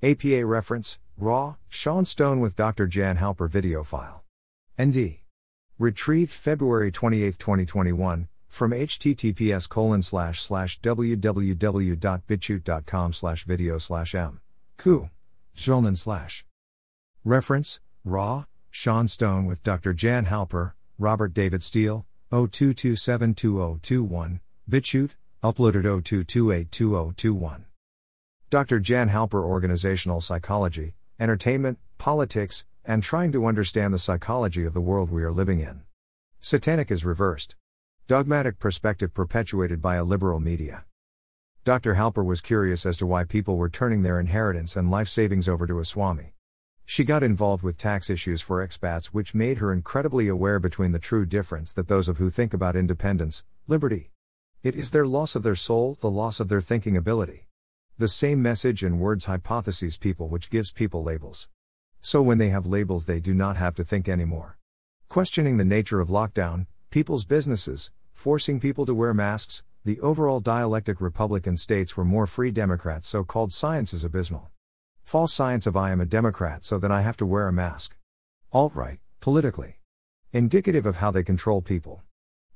APA reference, Raw, Sean Stone with Dr. Jan Halper video file. ND. Retrieved February 28, 2021, from https colon slash slash www.bitchute.com slash video slash m. Ku. Slash. Reference, Raw, Sean Stone with Dr. Jan Halper, Robert David Steele, 02272021, BitChute, uploaded 02282021. Dr. Jan Halper Organizational Psychology, Entertainment, Politics, and Trying to Understand the Psychology of the World We Are Living in. Satanic is reversed. Dogmatic perspective perpetuated by a liberal media. Dr. Halper was curious as to why people were turning their inheritance and life savings over to a Swami. She got involved with tax issues for expats, which made her incredibly aware between the true difference that those of who think about independence, liberty. It is their loss of their soul, the loss of their thinking ability. The same message and words hypotheses people which gives people labels. So when they have labels they do not have to think anymore. Questioning the nature of lockdown, people's businesses, forcing people to wear masks, the overall dialectic Republican states were more free Democrats so called science is abysmal. False science of I am a Democrat so then I have to wear a mask. Alt right, politically. Indicative of how they control people.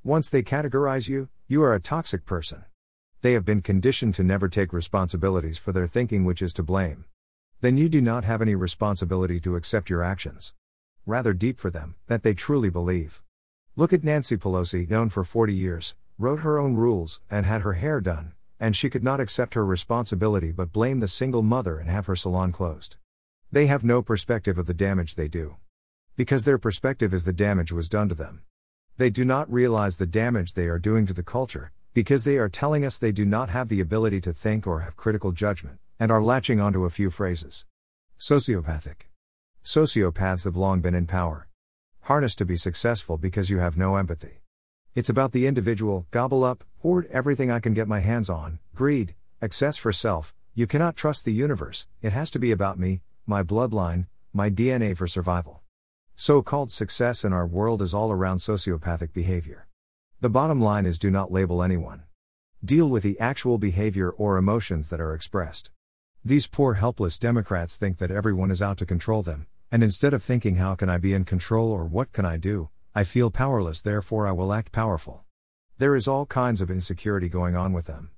Once they categorize you, you are a toxic person. They have been conditioned to never take responsibilities for their thinking, which is to blame. Then you do not have any responsibility to accept your actions. Rather deep for them, that they truly believe. Look at Nancy Pelosi, known for 40 years, wrote her own rules, and had her hair done, and she could not accept her responsibility but blame the single mother and have her salon closed. They have no perspective of the damage they do. Because their perspective is the damage was done to them. They do not realize the damage they are doing to the culture, because they are telling us they do not have the ability to think or have critical judgment, and are latching onto a few phrases. Sociopathic. Sociopaths have long been in power. Harnessed to be successful because you have no empathy. It's about the individual, gobble up, hoard everything I can get my hands on, greed, excess for self, you cannot trust the universe, it has to be about me, my bloodline, my DNA for survival. So called success in our world is all around sociopathic behavior. The bottom line is do not label anyone. Deal with the actual behavior or emotions that are expressed. These poor helpless Democrats think that everyone is out to control them, and instead of thinking how can I be in control or what can I do, I feel powerless therefore I will act powerful. There is all kinds of insecurity going on with them.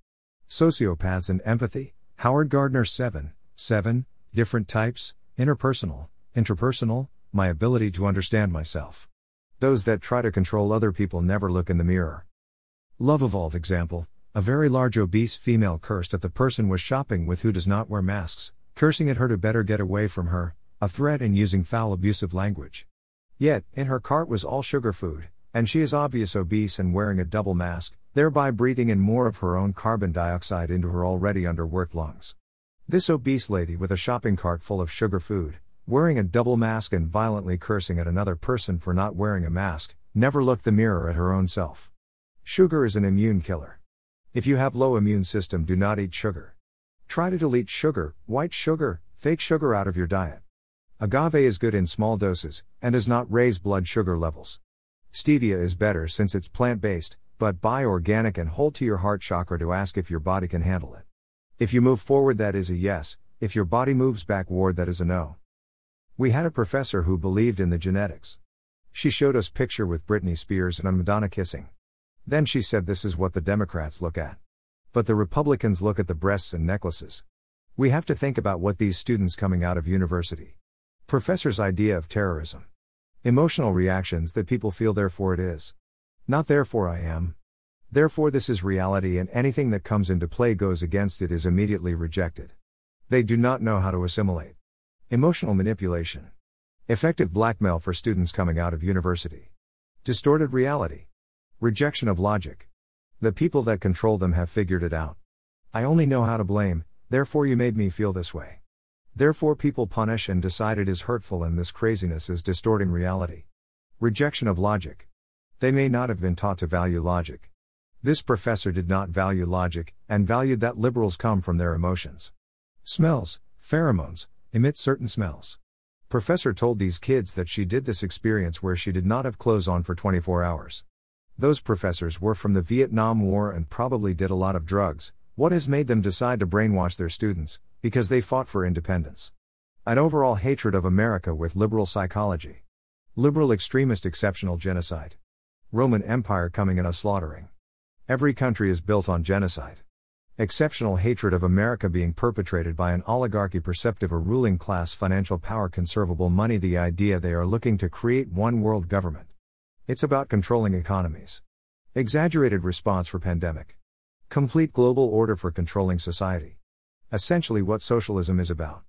Sociopaths and empathy, Howard Gardner 7, 7, different types, interpersonal, interpersonal, my ability to understand myself. Those that try to control other people never look in the mirror. Love Evolve example a very large obese female cursed at the person was shopping with who does not wear masks, cursing at her to better get away from her, a threat and using foul abusive language. Yet, in her cart was all sugar food, and she is obvious obese and wearing a double mask, thereby breathing in more of her own carbon dioxide into her already underworked lungs. This obese lady with a shopping cart full of sugar food, wearing a double mask and violently cursing at another person for not wearing a mask, never look the mirror at her own self. Sugar is an immune killer. If you have low immune system, do not eat sugar. Try to delete sugar, white sugar, fake sugar out of your diet. Agave is good in small doses and does not raise blood sugar levels. Stevia is better since it's plant based, but buy organic and hold to your heart chakra to ask if your body can handle it. If you move forward, that is a yes, if your body moves backward, that is a no. We had a professor who believed in the genetics. She showed us picture with Britney Spears and a Madonna kissing. Then she said this is what the Democrats look at. But the Republicans look at the breasts and necklaces. We have to think about what these students coming out of university. Professor's idea of terrorism. Emotional reactions that people feel therefore it is. Not therefore I am. Therefore this is reality and anything that comes into play goes against it is immediately rejected. They do not know how to assimilate. Emotional manipulation. Effective blackmail for students coming out of university. Distorted reality. Rejection of logic. The people that control them have figured it out. I only know how to blame, therefore you made me feel this way. Therefore people punish and decide it is hurtful and this craziness is distorting reality. Rejection of logic. They may not have been taught to value logic. This professor did not value logic, and valued that liberals come from their emotions. Smells, pheromones, emit certain smells. Professor told these kids that she did this experience where she did not have clothes on for 24 hours. Those professors were from the Vietnam War and probably did a lot of drugs. What has made them decide to brainwash their students? because they fought for independence. An overall hatred of America with liberal psychology. Liberal extremist exceptional genocide. Roman Empire coming in a slaughtering. Every country is built on genocide. Exceptional hatred of America being perpetrated by an oligarchy perceptive a ruling class financial power conservable money the idea they are looking to create one world government. It's about controlling economies. Exaggerated response for pandemic. Complete global order for controlling society. Essentially what socialism is about.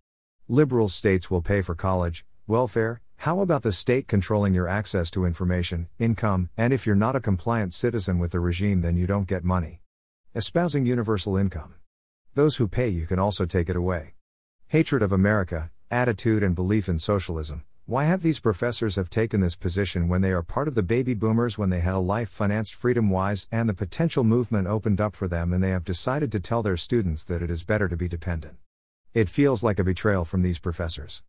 Liberal states will pay for college, welfare, how about the state controlling your access to information, income, and if you're not a compliant citizen with the regime then you don't get money. Espousing universal income. Those who pay you can also take it away. Hatred of America, attitude and belief in socialism. Why have these professors have taken this position when they are part of the baby boomers when they had a life financed freedom wise and the potential movement opened up for them and they have decided to tell their students that it is better to be dependent. It feels like a betrayal from these professors.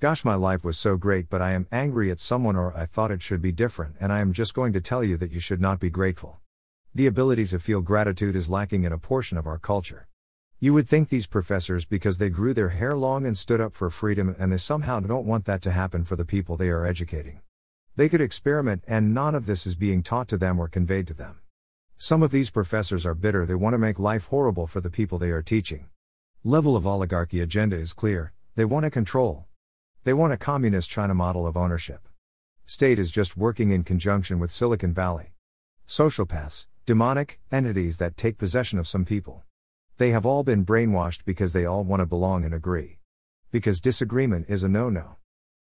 Gosh, my life was so great, but I am angry at someone or I thought it should be different, and I am just going to tell you that you should not be grateful. The ability to feel gratitude is lacking in a portion of our culture. You would think these professors, because they grew their hair long and stood up for freedom, and they somehow don't want that to happen for the people they are educating. They could experiment, and none of this is being taught to them or conveyed to them. Some of these professors are bitter, they want to make life horrible for the people they are teaching. Level of oligarchy agenda is clear they want to control. They want a communist China model of ownership. State is just working in conjunction with Silicon Valley. Sociopaths, demonic entities that take possession of some people. They have all been brainwashed because they all want to belong and agree. Because disagreement is a no no.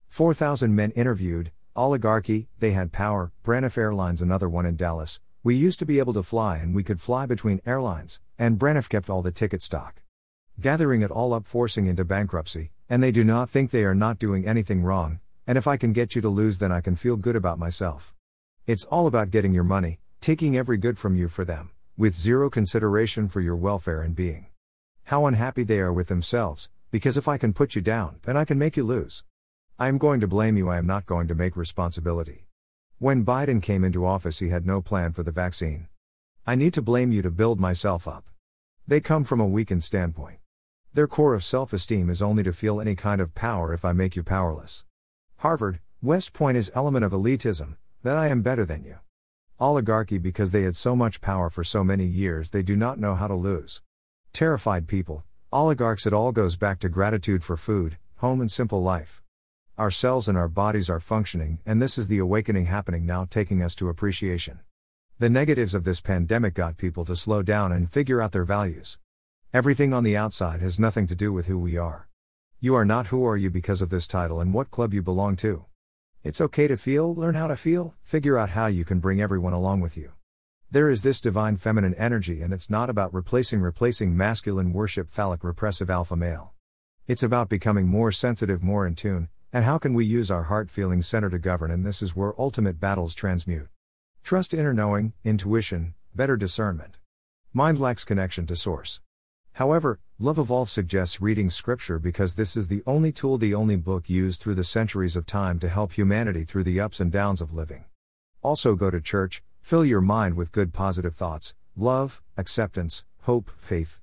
4,000 men interviewed, oligarchy, they had power, Braniff Airlines, another one in Dallas. We used to be able to fly and we could fly between airlines, and Braniff kept all the ticket stock. Gathering it all up, forcing into bankruptcy, and they do not think they are not doing anything wrong, and if I can get you to lose, then I can feel good about myself. It's all about getting your money, taking every good from you for them, with zero consideration for your welfare and being. How unhappy they are with themselves, because if I can put you down, then I can make you lose. I am going to blame you, I am not going to make responsibility. When Biden came into office, he had no plan for the vaccine. I need to blame you to build myself up. They come from a weakened standpoint. Their core of self esteem is only to feel any kind of power if I make you powerless. Harvard, West Point is element of elitism, that I am better than you. Oligarchy because they had so much power for so many years they do not know how to lose. Terrified people, oligarchs it all goes back to gratitude for food, home and simple life. Our cells and our bodies are functioning and this is the awakening happening now taking us to appreciation. The negatives of this pandemic got people to slow down and figure out their values. Everything on the outside has nothing to do with who we are. You are not who are you because of this title and what club you belong to. It's okay to feel, learn how to feel, figure out how you can bring everyone along with you. There is this divine feminine energy, and it's not about replacing replacing masculine worship phallic repressive alpha male. It's about becoming more sensitive, more in tune, and how can we use our heart feeling center to govern, and this is where ultimate battles transmute. Trust inner knowing, intuition, better discernment. Mind lacks connection to source. However, Love Evolve suggests reading scripture because this is the only tool, the only book used through the centuries of time to help humanity through the ups and downs of living. Also, go to church, fill your mind with good positive thoughts, love, acceptance, hope, faith,